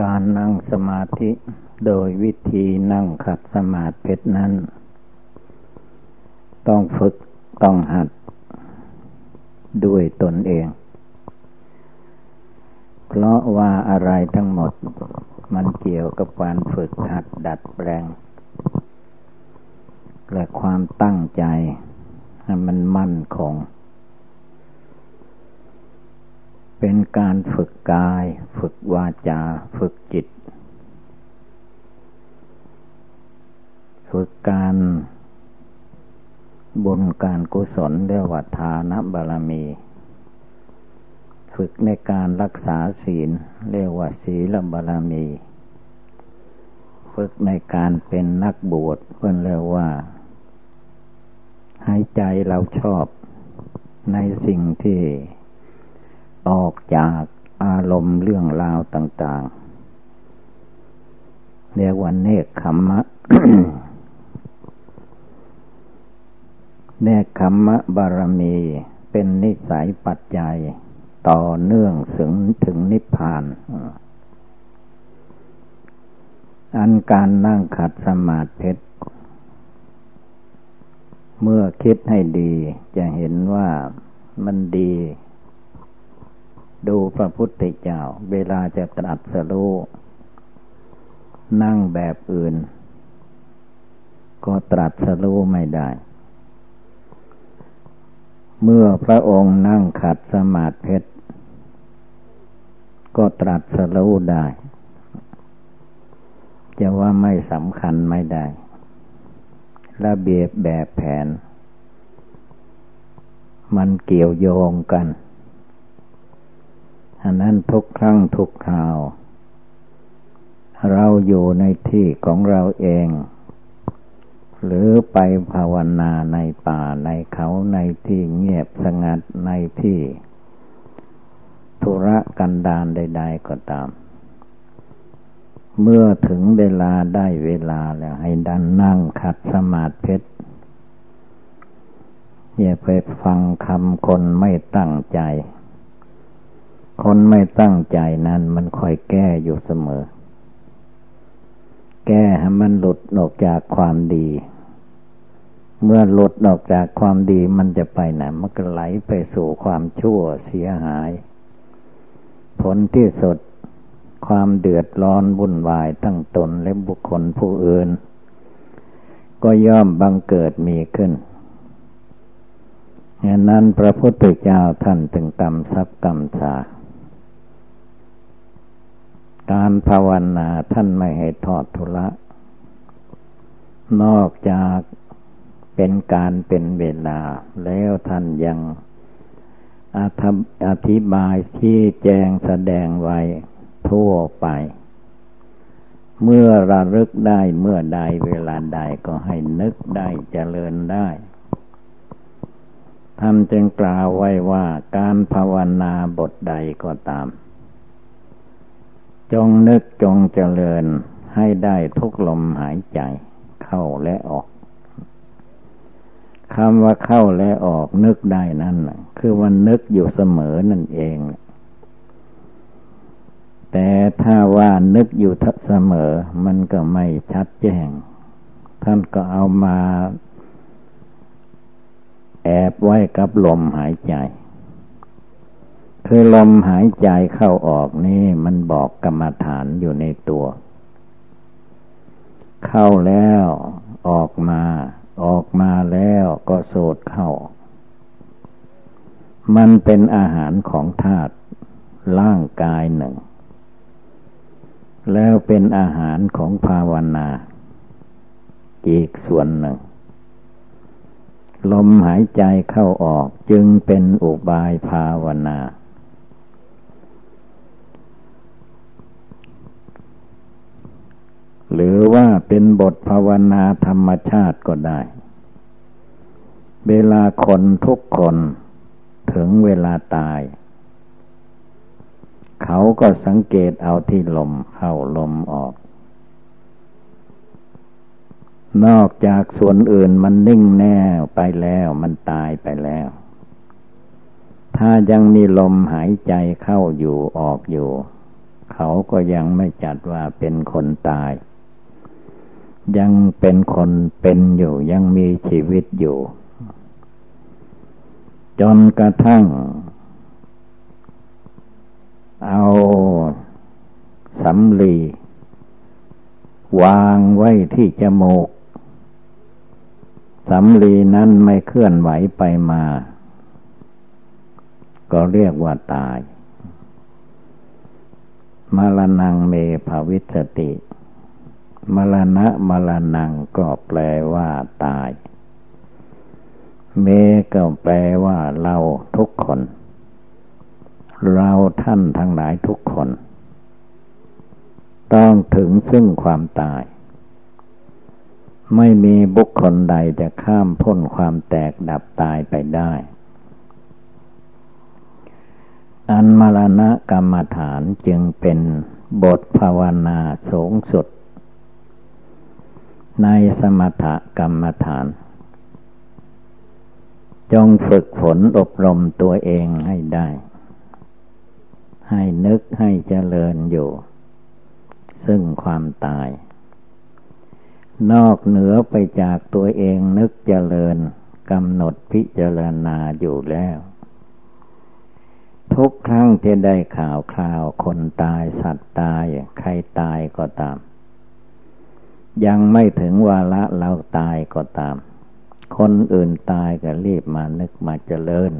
การนั่งสมาธิโดยวิธีนั่งขัดสมาธินั้น ต้องฝึกต้องหัดด้วยตนเอง เพราะว่าอะไรทั้งหมดมันเกี่ยวกับการฝึกหัดดัดแปลง และความตั้งใจให้มันมั่นคง เป็นการฝึกกาย ฝึกวาจา ฝึกจิต ฝึกการบุญการกุศลเรียกว่าทานบารมี ฝึกในการรักษาศีล เรียกว่าศีลบารมี ฝึกในการเป็นนักบวชเพื่อนเรียกว่า ให้ใจเราชอบในสิ่งที่ ออกจากอารมณ์เรื่องราวต่าง ๆ เรียกว่าเนคขมมะเนคขมมะบารมีเป็นนิสัยปัจจัยต่อเนื่องถึงถึงนิพพาน อันการนั่งขัดสมาธิเมื่อคิดให้ดีจะเห็นว่ามันดี ดูพระพุทธเจ้า เวลาจะตรัสรู้นั่งแบบอื่น ก็ตรัสรู้ไม่ได้ เมื่อพระองค์นั่งขัดสมาธิก็ตรัสรู้ได้ จะว่าไม่สำคัญไม่ได้ ระเบียบแบบแผน มันเกี่ยวโยงกัน อันนั้นทุกครั้งทุกคราว เราอยู่ในที่ของเราเอง หรือไปภาวนาในป่าในเขาในที่เงียบสงัดในที่ ธุระกันดารใด ๆ ก็ตาม เมื่อถึงเวลาได้เวลาแล้วให้ดันนั่งขัดสมาธิอย่าไปฟังคำคนไม่ตั้งใจ คนไม่ตั้งใจนั้นมันคอยแก้อยู่เสมอ แก้ให้มันหลุดออกจากความดี เมื่อหลุดออกจากความดีมันจะไปไหนมันก็ไหลไปสู่ความชั่วเสียหาย ผลที่สุดความเดือดร้อนวุ่นวายทั้งตนและบุคคลผู้อื่น ก็ย่อมบังเกิดมีขึ้นอย่างนั้นพระพุทธเจ้าท่านถึงกรรมทรัพย์กรรมชา การภาวนาท่านไม่ให้ทอดทุละ นอกจากเป็นการเป็นเวลา แล้วท่านยังอธิบายที่แจงแสดงไว้ทั่วไป เมื่อระลึกได้เมื่อใดเวลาใดก็ให้นึกได้เจริญได้ท่านจึงกล่าวไว้ว่าการภาวนาบทใดก็ตาม จงนึกจงเจริญให้ได้ทุกลมหายใจ เข้าและออกคำว่าเข้าและออกนึกได้นั่นคือวันนึกอยู่เสมอนั่นเอง แต่ถ้าว่านึกอยู่ทเสมอ มันก็ไม่ชัดแจ้ง ท่านก็เอามา แอบไว้กับลมหายใจ คือลมหายใจเข้าออกนี่มันบอกกรรมฐานอยู่ในตัว เข้าแล้วออกมา ออกมาแล้วก็โสดเข้า มันเป็นอาหารของธาตุร่างกายหนึ่ง แล้วเป็นอาหารของภาวนาอีกส่วนหนึ่ง ลมหายใจเข้าออกจึงเป็นอุบายภาวนา หรือว่าเป็นบทภาวนาธรรมชาติก็ได้ เวลาคนทุกคนถึงเวลาตาย เขาก็สังเกตเอาที่ลมเข้าลมออก นอกจากส่วนอื่นมันนิ่งแน่ไปแล้วมันตายไปแล้ว ถ้ายังมีลมหายใจเข้าอยู่ออกอยู่ เขาก็ยังไม่จัดว่าเป็นคนตาย ยังเป็นคนเป็นอยู่ยังมีชีวิตอยู่ จนกระทั่ง เอาสำลี วางไว้ที่จมูกสำลีนั้นไม่เคลื่อนไหวไปมา ก็เรียกว่าตาย มรณงเมภวิสติ มรณะมรณงก็แปลว่าตาย เมก็แปลว่าเราทุกคน เราท่านทั้งหลายทุกคน ต้องถึงซึ่งความตาย ไม่มีบุคคลใดจะข้ามพ้นความแตกดับตายไปได้ อันมรณะกรรมฐานจึงเป็นบทภาวนาสูงสุด ในสมถกรรมฐาน จงฝึกฝนอบรมตัวเองให้ได้ ให้นึกให้เจริญอยู่ ซึ่งความตาย นอกเหนือไปจากตัวเองนึกเจริญกำหนดพิจารณาอยู่แล้ว ทุกครั้งที่ได้ข่าวคราวคนตายสัตว์ตาย ใครตายก็ตาม ยังไม่ถึงวาระเราตายก็ตาม คนอื่นตายก็รีบมานึกมาเจริญ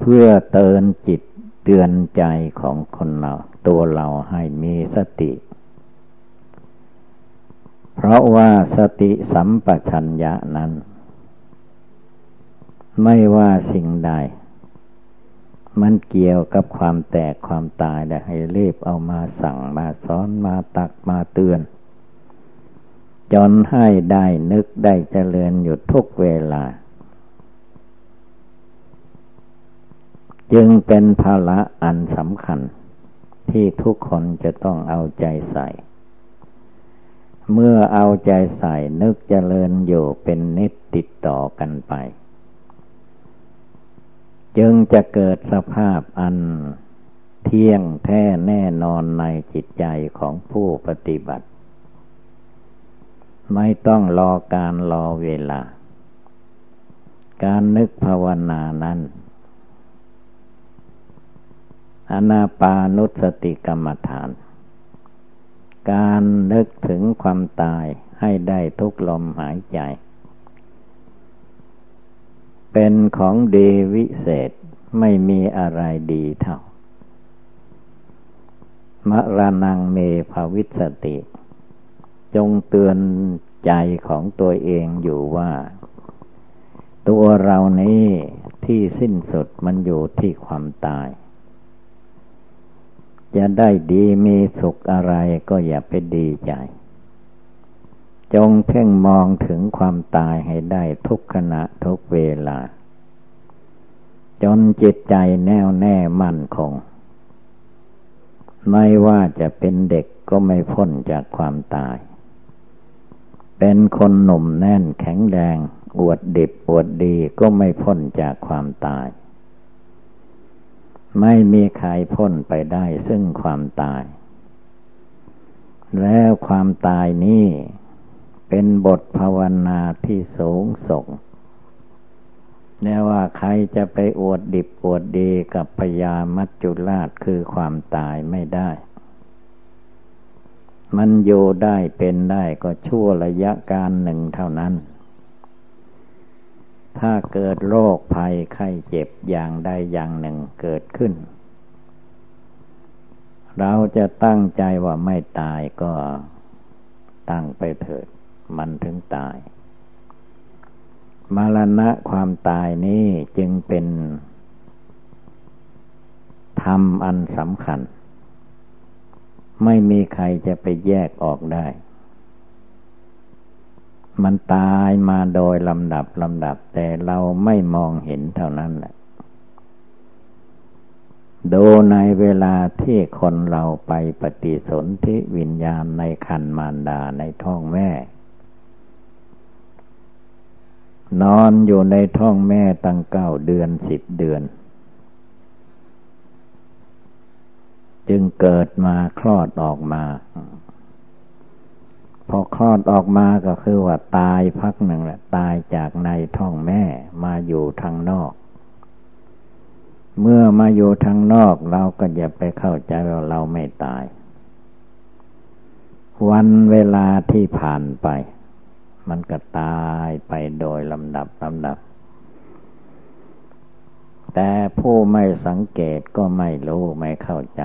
เพื่อเตือนจิตเตือนใจของคนเรา ตัวเราให้มีสติ เพราะว่าสติสัมปชัญญะนั้น ไม่ว่าสิ่งใด มันเกี่ยวกับความแตกความตายแล้ให้รีบเอามาสั่งมาสอนมาตักมาเตือน จนให้ได้นึกได้เจริญอยู่ทุกเวลา จึงเป็นภาระอันสำคัญ ที่ทุกคนจะต้องเอาใจใส่ เมื่อเอาใจใส่นึกเจริญอยู่เป็นนิดติดต่อกันไป จึงจะเกิดสภาพอันเที่ยงแท้แน่นอนในจิตใจของผู้ปฏิบัติ ไม่ต้องรอการรอเวลา การนึกภาวนานั้น อนาปานุสติกรรมฐาน การนึกถึงความตายให้ได้ทุกลมหายใจ เป็นของดีวิเศษไม่มีอะไรดีเท่ามรณงเมภาวิสติ จงเตือนใจของตัวเองอยู่ว่า ตัวเรานี้ที่สิ้นสุดมันอยู่ที่ความตาย จะได้ดีมีสุขอะไรก็อย่าไปดีใจ จงเพ่งมองถึงความตายให้ได้ทุกขณะทุกเวลา จนจิตใจแน่วแน่มั่นคง ไม่ว่าจะเป็นเด็กก็ไม่พ้นจากความตาย เป็นคนหนุ่มแน่นแข็งแรงอวดดิบอวดดีก็ไม่พ้นจากความตาย ไม่มีใครพ้นไปได้ซึ่งความตาย แล้วความตายนี้เป็นบทภาวนาที่สูงส่งแน่ว่าใครจะไปอวดดิบอวดดีกับพยามัจจุราชคือความตายไม่ได้ มันอยู่ได้เป็นได้ก็ชั่วระยะการหนึ่งเท่านั้น ถ้าเกิดโรคภัยไข้เจ็บอย่างใดอย่างหนึ่งเกิดขึ้น เราจะตั้งใจว่าไม่ตายก็ตั้งไปเถิด มันถึงตาย มรณะความตายนี้จึงเป็นธรรมอันสำคัญ ไม่มีใครจะไปแยกออกได้ มันตายมาโดยลำดับลำดับ แต่เราไม่มองเห็นเท่านั้นแหละดูในเวลาที่คนเราไปปฏิสนธิวิญญาณในคันมารดาในท้องแม่ นอนอยู่ในท้องแม่ตั้งเก้าเดือนสิบเดือน จึงเกิดมาคลอดออกมา พอคลอดออกมาก็คือว่าตายพักหนึ่งแหละตายจากในท้องแม่มาอยู่ทางนอก เมื่อมาอยู่ทางนอกเราก็อย่าไปเข้าใจว่าเราไม่ตาย วันเวลาที่ผ่านไป มันก็ตายไปโดยลำดับลำดับแต่ผู้ไม่สังเกตก็ไม่รู้ ไม่เข้าใจ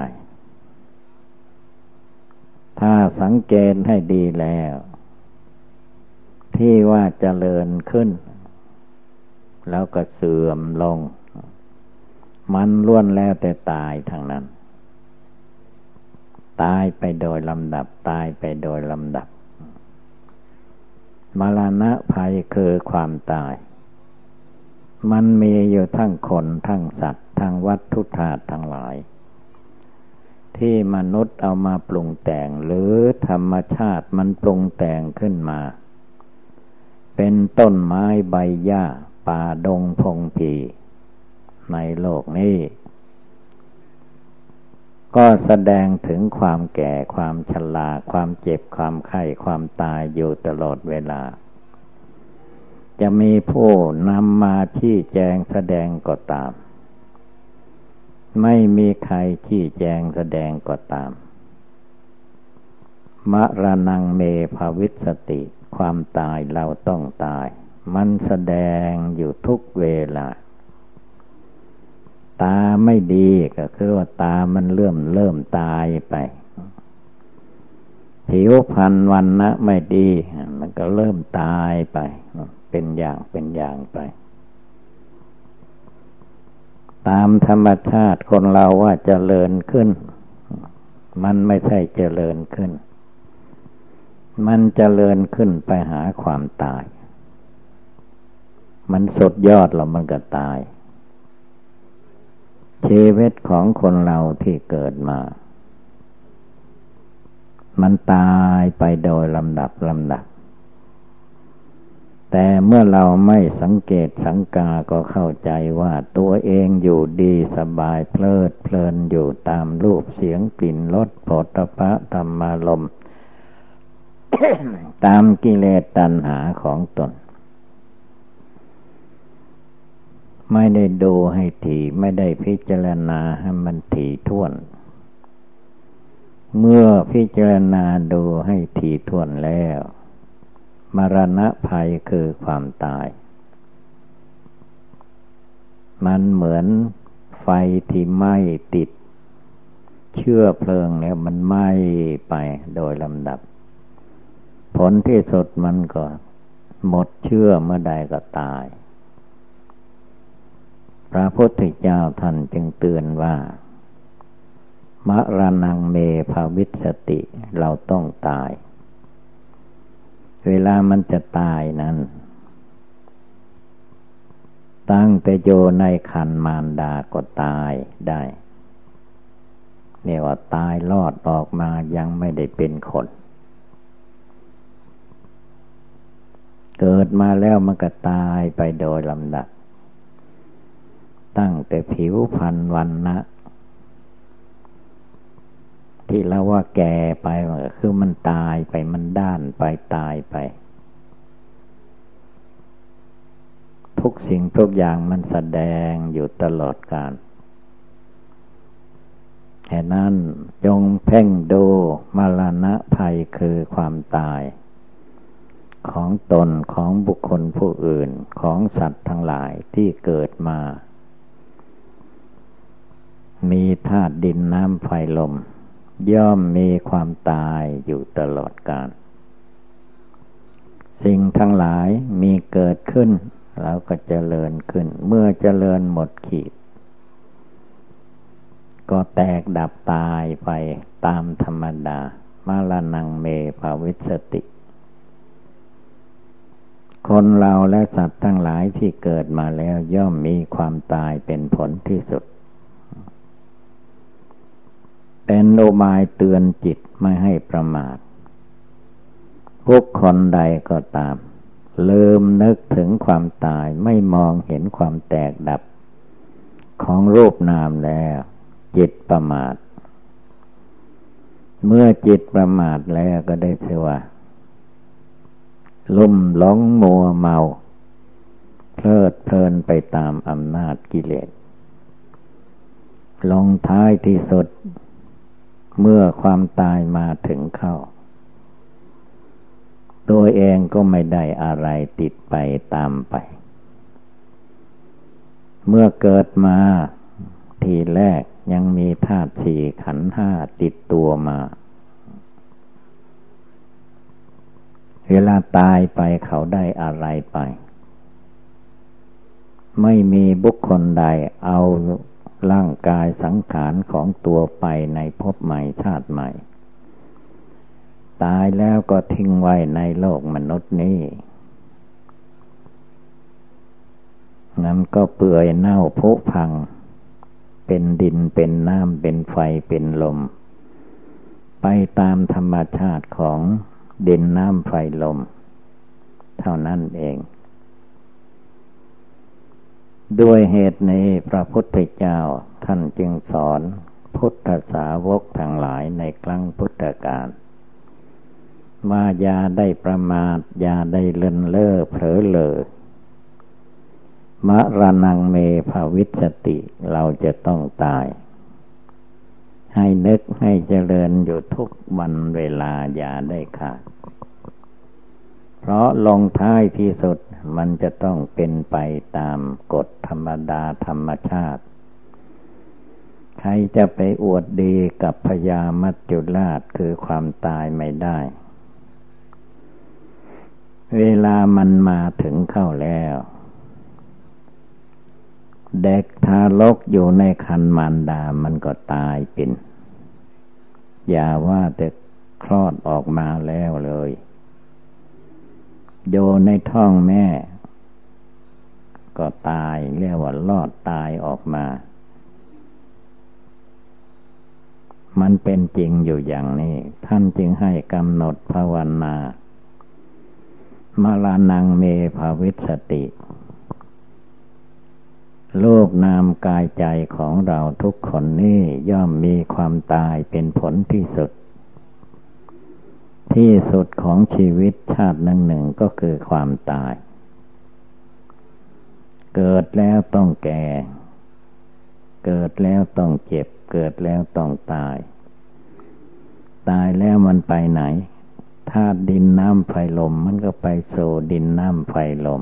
ถ้าสังเกตให้ดีแล้ว ที่ว่าเจริญขึ้น แล้วก็เสื่อมลง มันล้วนแล้วแต่ตายทางนั้น ตายไปโดยลำดับ ตายไปโดยลำดับ มรณะภัยคือความตาย มันมีอยู่ทั้งคนทั้งสัตว์ ทั้งวัตถุธาตุทั้งหลาย ที่มนุษย์เอามาปรุงแต่งหรือธรรมชาติมันปรุงแต่งขึ้นมา เป็นต้นไม้ใบหญ้าป่าดงพงผีในโลกนี้ ก็แสดงถึงความแก่ความชราความเจ็บความไข้ความตายอยู่ตลอดเวลา จะมีผู้นำมาชี้แจงแสดงก็ตาม ไม่มีใครชี้แจงแสดงก็ตาม มรณงเมภาวิสติ ความตายเราต้องตาย มันแสดงอยู่ทุกเวลา ตาไม่ดีก็คือว่าตามันเริ่มเริ่มตายไปผิวพรรณวันนะไม่ดี มันก็เริ่มตายไป เป็นอย่างเป็นอย่างไป ตามธรรมชาติคนเราว่าจเจริญขึ้น มันไม่ใช่เจริญขึ้น มันจเจริญขึ้นไปหาความตาย มันสุดยอดแล้วมันก็ตาย ชีวิตของคนเราที่เกิดมา มันตายไปโดยลำดับลำดับ แต่เมื่อเราไม่สังเกตสังกาก็เข้าใจว่าตัวเองอยู่ดีสบายเพลิดเพลินอยู่ตามรูปเสียงกลิ่นรสโผฏฐะธรรมารมตามกิเลสตัณหาของตน ไม่ได้ดูให้ถี่ไม่ได้พิจารณาให้มันถี่ท่วน เมื่อพิจารณาดูให้ถี่ท่วนแล้ว มรณะภัยคือความตาย มันเหมือนไฟที่ไหม้ติด เชื่อเพลิงเนี่ยมันไหม้ไปโดยลำดับ ผลที่สุดมันก็ หมดเชื่อเมื่อใดก็ตาย พระพุทธเจ้าท่านจึงเตือนว่ามรณงเมภาวิสติเราต้องตาย เวลามันจะตายนั้น ตั้งแต่โยในคันมารดาก็ตายได้เนี่ยว่าตายรอดออกมายังไม่ได้เป็นคน เกิดมาแล้วมันก็ตายไปโดยลำดับ ตั้งแต่ผิวพรรณวันนะ ที่เราว่าแก่ไปคือมันตายไปมันด้านไปตายไป ทุกสิ่งทุกอย่างมันแสดงอยู่ตลอดกาลแค่นั้นจงเพ่งดูมรณะภัยคือความตาย ของตนของบุคคลผู้อื่นของสัตว์ทั้งหลายที่เกิดมา มีธาตุดินน้ำไฟลม ย่อมมีความตายอยู่ตลอดกาลสิ่งทั้งหลายมีเกิดขึ้น แล้วก็เจริญขึ้น เมื่อเจริญหมดขีด ก็แตกดับตายไปตามธรรมดามาลนังเมภาวิสติ คนเราและสัตว์ทั้งหลายที่เกิดมาแล้วย่อมมีความตายเป็นผลที่สุด เป็นโอบายเตือนจิตไม่ให้ประมาททุกคนใดก็ตาม ลืมนึกถึงความตายไม่มองเห็นความแตกดับ ของรูปนามแล้ว จิตประมาท เมื่อจิตประมาทแล้วก็ได้เสว่าลุ่มหลงมัวเมา เพลิดเพลินไปตามอำนาจกิเลส ลงท้ายที่สุด เมื่อความตายมาถึงเข้า ตัวเองก็ไม่ได้อะไรติดไปตามไป เมื่อเกิดมาทีแรกยังมีธาตุสี่ขันห้าติดตัวมา เวลาตายไปเขาได้อะไรไป ไม่มีบุคคลใดเอา ร่างกายสังขารของตัวไปในภพใหม่ชาติใหม่ ตายแล้วก็ทิ้งไว้ในโลกมนุษย์นี้นั้นก็เปื่อยเน่าพุพัง เป็นดินเป็นน้ำเป็นไฟเป็นลม ไปตามธรรมชาติของดินน้ำไฟลม เท่านั้นเอง ด้วยเหตุนี้พระพุทธเจ้าท่านจึงสอนพุทธสาวกทั้งหลายในครั้งพุทธกาลว่าอย่าได้ประมาทอย่าได้เลินเล่อเผลอเลอมะระนังเมภาวิสติเราจะต้องตาย ให้นึกให้เจริญอยู่ทุกวันเวลาอย่าได้ขาด เพราะลงท้ายที่สุดมันจะต้องเป็นไปตามกฎธรรมดาธรรมชาติ ใครจะไปอวดดีกับพญามัจจุราชคือความตายไม่ได้ เวลามันมาถึงเข้าแล้ว เด็กทารกอยู่ในคันมารดามันก็ตายเป็น อย่าว่าแต่คลอดออกมาแล้วเลย โยในท้องแม่ ก็ตายเรียกว่าลอดตายออกมา มันเป็นจริงอยู่อย่างนี้ ท่านจึงให้กำหนดภาวนามาลานังเมภาวิสติ โลกนามกายใจของเราทุกคนนี่ย่อมมีความตายเป็นผลที่สุด ที่สุดของชีวิตชาติหนึ่งหนึ่งก็คือความตาย เกิดแล้วต้องแก่ เกิดแล้วต้องเจ็บ เกิดแล้วต้องตาย ตายแล้วมันไปไหนธาตุดินน้ำไฟลมมันก็ไปโซดินน้ำไฟลม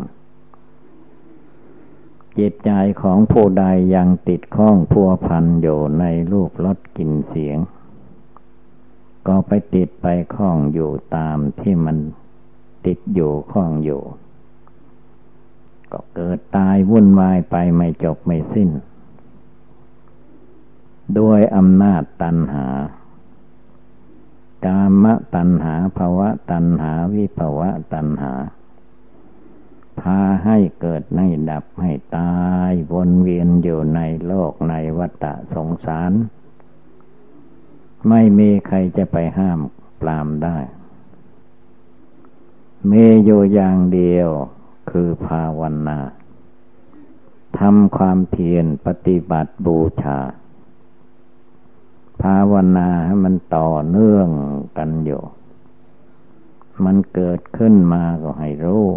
จิตใจของผู้ใดยังติดข้องพัวพันอยู่ในรูปรสกลิ่นเสียง ก็ไปติดไปข้องอยู่ตามที่มันติดอยู่ข้องอยู่ ก็เกิดตายวุ่นวายไปไม่จบไม่สิ้น ด้วยอำนาจตันหา กามตันหาภาวะตันหาวิภาวะตันหา พาให้เกิดในดับให้ตายวนเวียนอยู่ในโลกในวัฏสงสาร ไม่มีใครจะไปห้ามปรามได้ มีอยู่อย่างเดียวคือภาวนาทำความเพียรปฏิบัติบูชา ภาวนาให้มันต่อเนื่องกันอยู่ มันเกิดขึ้นมาก็ให้รู้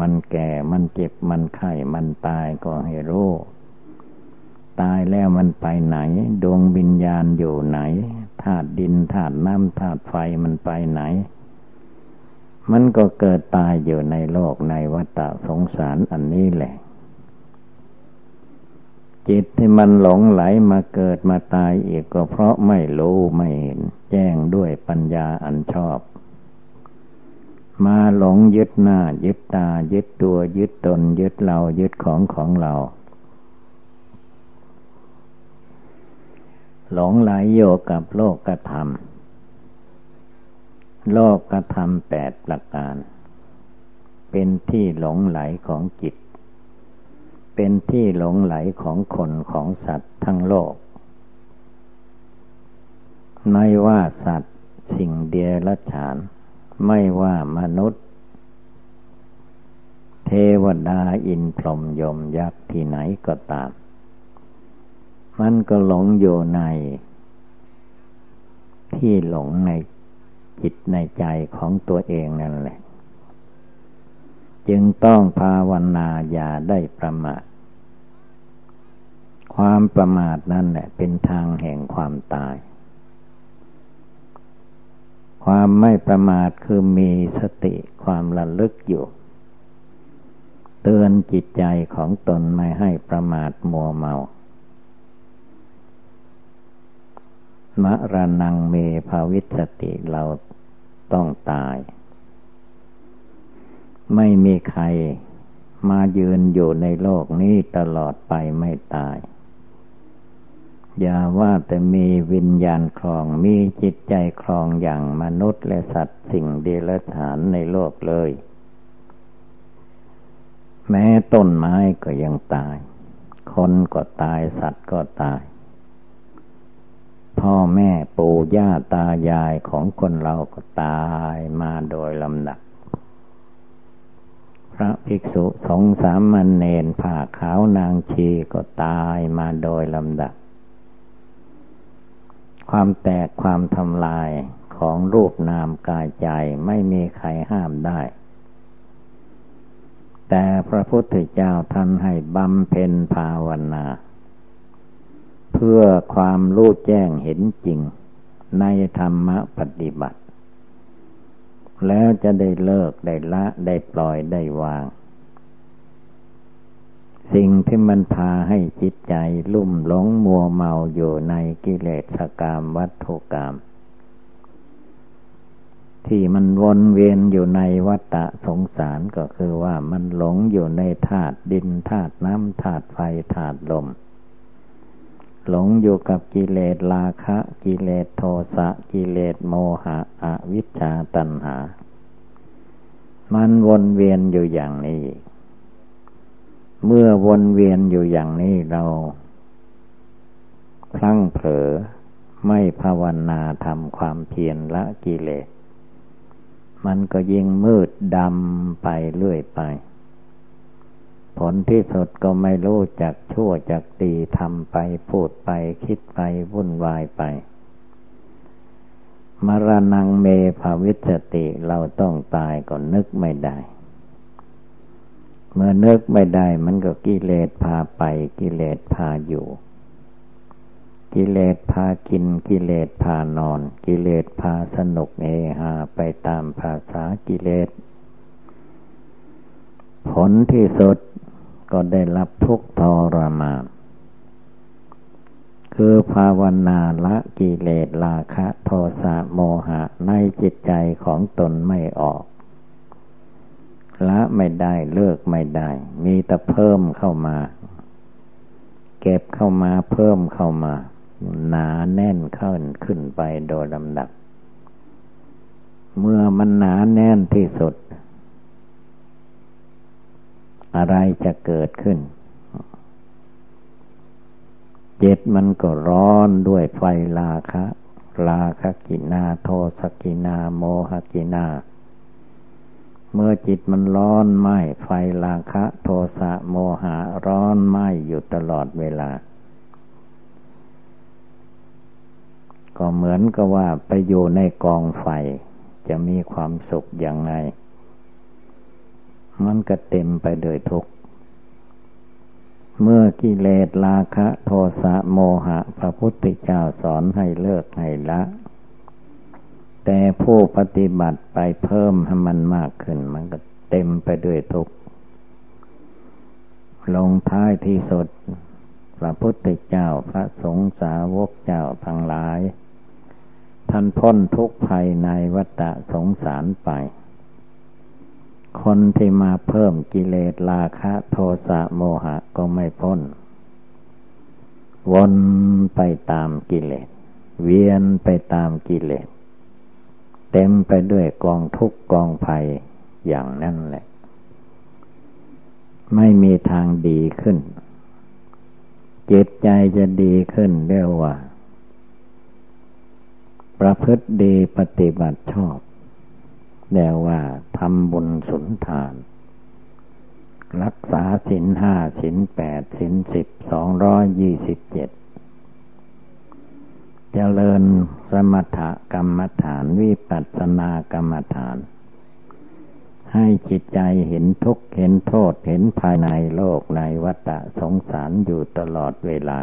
มันแก่ มันเจ็บ มันไข้ มันตายก็ให้รู้ ตายแล้วมันไปไหน ดวงวิญญาณอยู่ไหนธาตุดินธาตุน้ำธาตุไฟมันไปไหน มันก็เกิดตายอยู่ในโลกในวัฏสงสารอันนี้แหละ จิตที่มันหลงไหลมาเกิดมาตายอีกก็เพราะไม่รู้ไม่เห็น แจ้งด้วยปัญญาอันชอบ มาหลงยึดหน้า ยึดตา ยึดตัว ยึดตน ยึดเรา ยึดของของเรา หลงไหลโยกับโลกกระทำโลกกระทำแปดประการ เป็นที่หลงไหลของจิต เป็นที่หลงไหลของคนของสัตว์ทั้งโลก ไม่ว่าสัตว์สิ่งเดียรฉาน ไม่ว่ามนุษย์ เทวดาอินพรหมยมยักษ์ที่ไหนก็ตาม มันก็หลงอยู่ใน ที่หลงในจิตในใจของตัวเองนั่นแหละ จึงต้องภาวนาอย่าได้ประมาท ความประมาทนั่นแหละ เป็นทางแห่งความตาย ความไม่ประมาทคือมีสติความระลึกอยู่ เตือนจิตใจของตนไม่ให้ประมาทมัวเมา มรณงเมภาวิสติเราต้องตาย ไม่มีใครมายืนอยู่ในโลกนี้ตลอดไปไม่ตาย อย่าว่าแต่มีวิญญาณครองมีจิตใจครองอย่างมนุษย์และสัตว์สิ่งเดรัจฉานในโลกเลย แม้ต้นไม้ก็ยังตาย คนก็ตายสัตว์ก็ตาย พ่อแม่ปู่ย่าตายายของคนเราก็ตายมาโดยลำดับ พระภิกษุสงสามันเนนผ่าขาวนางชีก็ตายมาโดยลำดับ ความแตกความทำลายของรูปนามกายใจไม่มีใครห้ามได้ แต่พระพุทธเจ้าท่านให้บำเพ็ญภาวนา พื่อความรู้แจ้งเห็นจริงในธรรมปฏิบัติ แล้วจะได้เลิกได้ละได้ปล่อยได้วาง สิ่งที่มันพาให้จิตใจลุ่มหลงมัวเมาอยู่ในกิเลสกรรมวัตถุกรรม ที่มันวนเวียนอยู่ในวัฏฏะสงสารก็คือว่ามันหลงอยู่ในธาตุดินธาตุน้ำธาตุไฟธาตุลม หลงอยู่กับกิเลสราคะ กิเลสโทสะกิเลสโมหะอวิชชาตัณหา มันวนเวียนอยู่อย่างนี้ เมื่อวนเวียนอยู่อย่างนี้เราพลั้งเผลอไม่ภาวนาทำความเพียรละกิเลส มันก็ยิ่งมืดดำไปเรื่อยไป ผลที่สุดก็ไม่รู้จักชั่วจักดีทำไปพูดไปคิดไปวุ่นวายไป มรณงเมภาวิสติเราต้องตายก็นึกไม่ได้ เมื่อนึกไม่ได้มันก็กิเลสพาไปกิเลสพาอยู่ กิเลสพากินกิเลสพานอน กิเลสพาสนุกเอฮาไปตามภาษากิเลส ผลที่สุด ก็ได้รับทุกทรมาน คือภาวนาละกิเลสราคะโทสะโมหะในจิตใจของตนไม่ออก ละไม่ได้เลิกไม่ได้ มีแต่เพิ่มเข้ามา เก็บเข้ามาเพิ่มเข้ามา หนาแน่นขึ้นขึ้นไปโดยลำดับ เมื่อมันหนาแน่นที่สุด อะไรจะเกิดขึ้น เจ็ดมันก็ร้อนด้วยไฟลาคะ ลาคกินาโทสกินาโมหกินา เมื่อจิตมันร้อนไหมไฟลาคะ โทสะโมหะร้อนไหมอยู่ตลอดเวลา ก็เหมือนกับว่าไปอยู่ในกองไฟจะมีความสุขอย่างไง มันก็เต็มไปด้วยทุกข์เมื่อกิเลสราคะโทสะโมหะ พระพุทธเจ้าสอนให้เลิกให้ละ แต่ผู้ปฏิบัติไปเพิ่มให้มันมากขึ้น มันก็เต็มไปด้วยทุกข์ลงท้ายที่สุด พระพุทธเจ้าพระสงฆ์สาวกเจ้าทั้งหลาย ท่านพ้นทุกภัยในวัฏสงสารไป คนที่มาเพิ่มกิเลสราคะโทสะโมหะก็ไม่พ้น วนไปตามกิเลส เวียนไปตามกิเลส เต็มไปด้วยกองทุกกองภัยอย่างนั้นแหละ ไม่มีทางดีขึ้น จิตใจจะดีขึ้นเรียกว่า ประพฤติดีปฏิบัติชอบ แรียกว่าทำบุญสุนทาน รักษาสินห้าสินแปดสินสิบสองร้อยยี่สิบเจ็ดเจริญสมถกรรมฐานวิปัสสนากรรมฐาน ให้จิตใจเห็นทุกข์เห็นโทษเห็นภายในโลกในวัฏสงสารอยู่ตลอดเวลา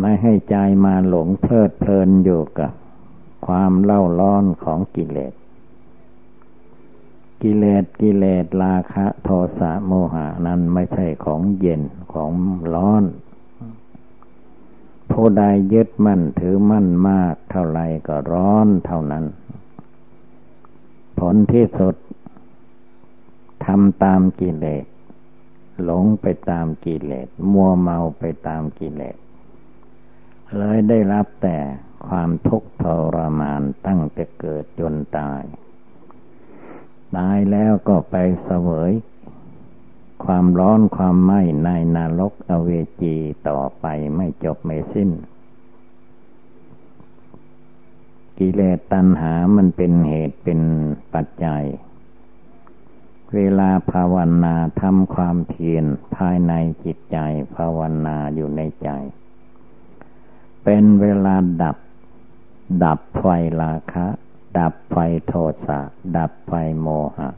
ไม่ให้ใจมาหลงเพลิดเพลินอยู่กับ ความเล่าร้อนของกิเลส กิเลสกิเลสราคะโทสะโมหะนั้นไม่ใช่ของเย็นของร้อน ผู้ใดยึดมั่นถือมั่นมากเท่าไรก็ร้อนเท่านั้น ผลที่สุดทำตามกิเลส หลงไปตามกิเลส มัวเมาไปตามกิเลส เลยได้รับแต่ ความทุกข์ทรมานตั้งแต่เกิดจนตาย ตายแล้วก็ไปเสวย ความร้อนความไหม้ในนรกอเวจีต่อไปไม่จบไม่สิ้น กิเลสตัณหามันเป็นเหตุเป็นปัจจัย เวลาภาวนาทำความเพียรภายในจิตใจภาวนาอยู่ในใจเป็นเวลาดับ ดับไฟราคะ ดับไฟโทสะ ดับไฟโมหะ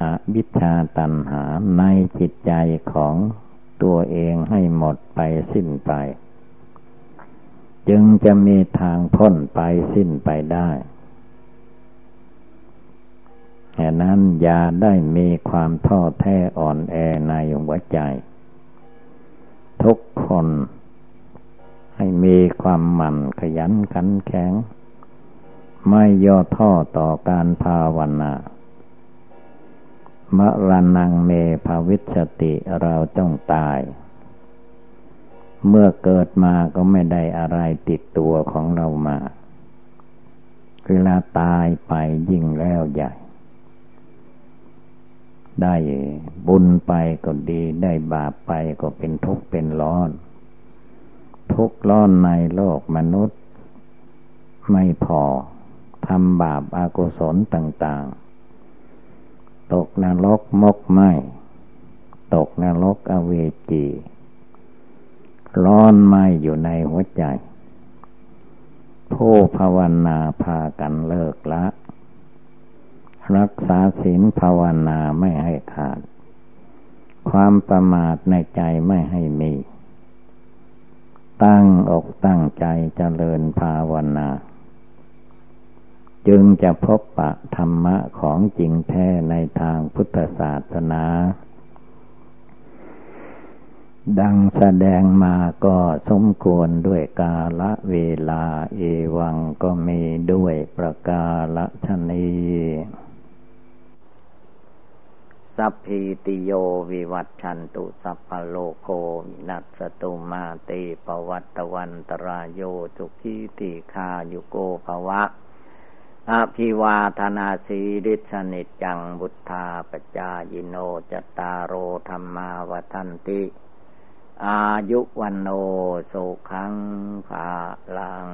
อวิชชาตัณหาในจิตใจของตัวเองให้หมดไปสิ้นไป จึงจะมีทางพ้นไปสิ้นไปได้แห่นั้นอย่าได้มีความท้อแท้อ่อนแอในหัวใจ ทุกคน ให้มีความหมั่นขยันขันแข็ง ไม่ย่อท้อต่อการภาวนามรณงเมภาวิชติเราต้องตาย เมื่อเกิดมาก็ไม่ได้อะไรติดตัวของเรามาเวลาตายไปยิ่งแล้วใหญ่ ได้บุญไปก็ดีได้บาปไปก็เป็นทุกข์เป็นร้อน ทุกข์ร้อนในโลกมนุษย์ ไม่พอทำบาปอากุศลต่าง ๆ ตกนรกมกไหมตกนรกอเวจี ร้อนไหมอยู่ในหัวใจ ผู้ภาวนาพากันเลิกละ รักษาศีลภาวนาไม่ให้ขาด ความประมาทในใจไม่ให้มี ตั้งอกตั้งใจเจริญภาวนา จึงจะพบปะธรรมะของจริงแท้ในทางพุทธศาสนา ดังแสดงมาก็สมควรด้วยกาละเวลาเอวังก็มีด้วยประกาละชนี สัพพิติโยวิวัตชันตุสัพพโลโควินัสตุมาเตปวัตตวันตรายโยจุกิติคายุโกภวะอภิวาธนาสีริสนิจังบุทธาปจายิโนจตารโอธรรมาวทันติ อายุวันโนสุขังภาลัง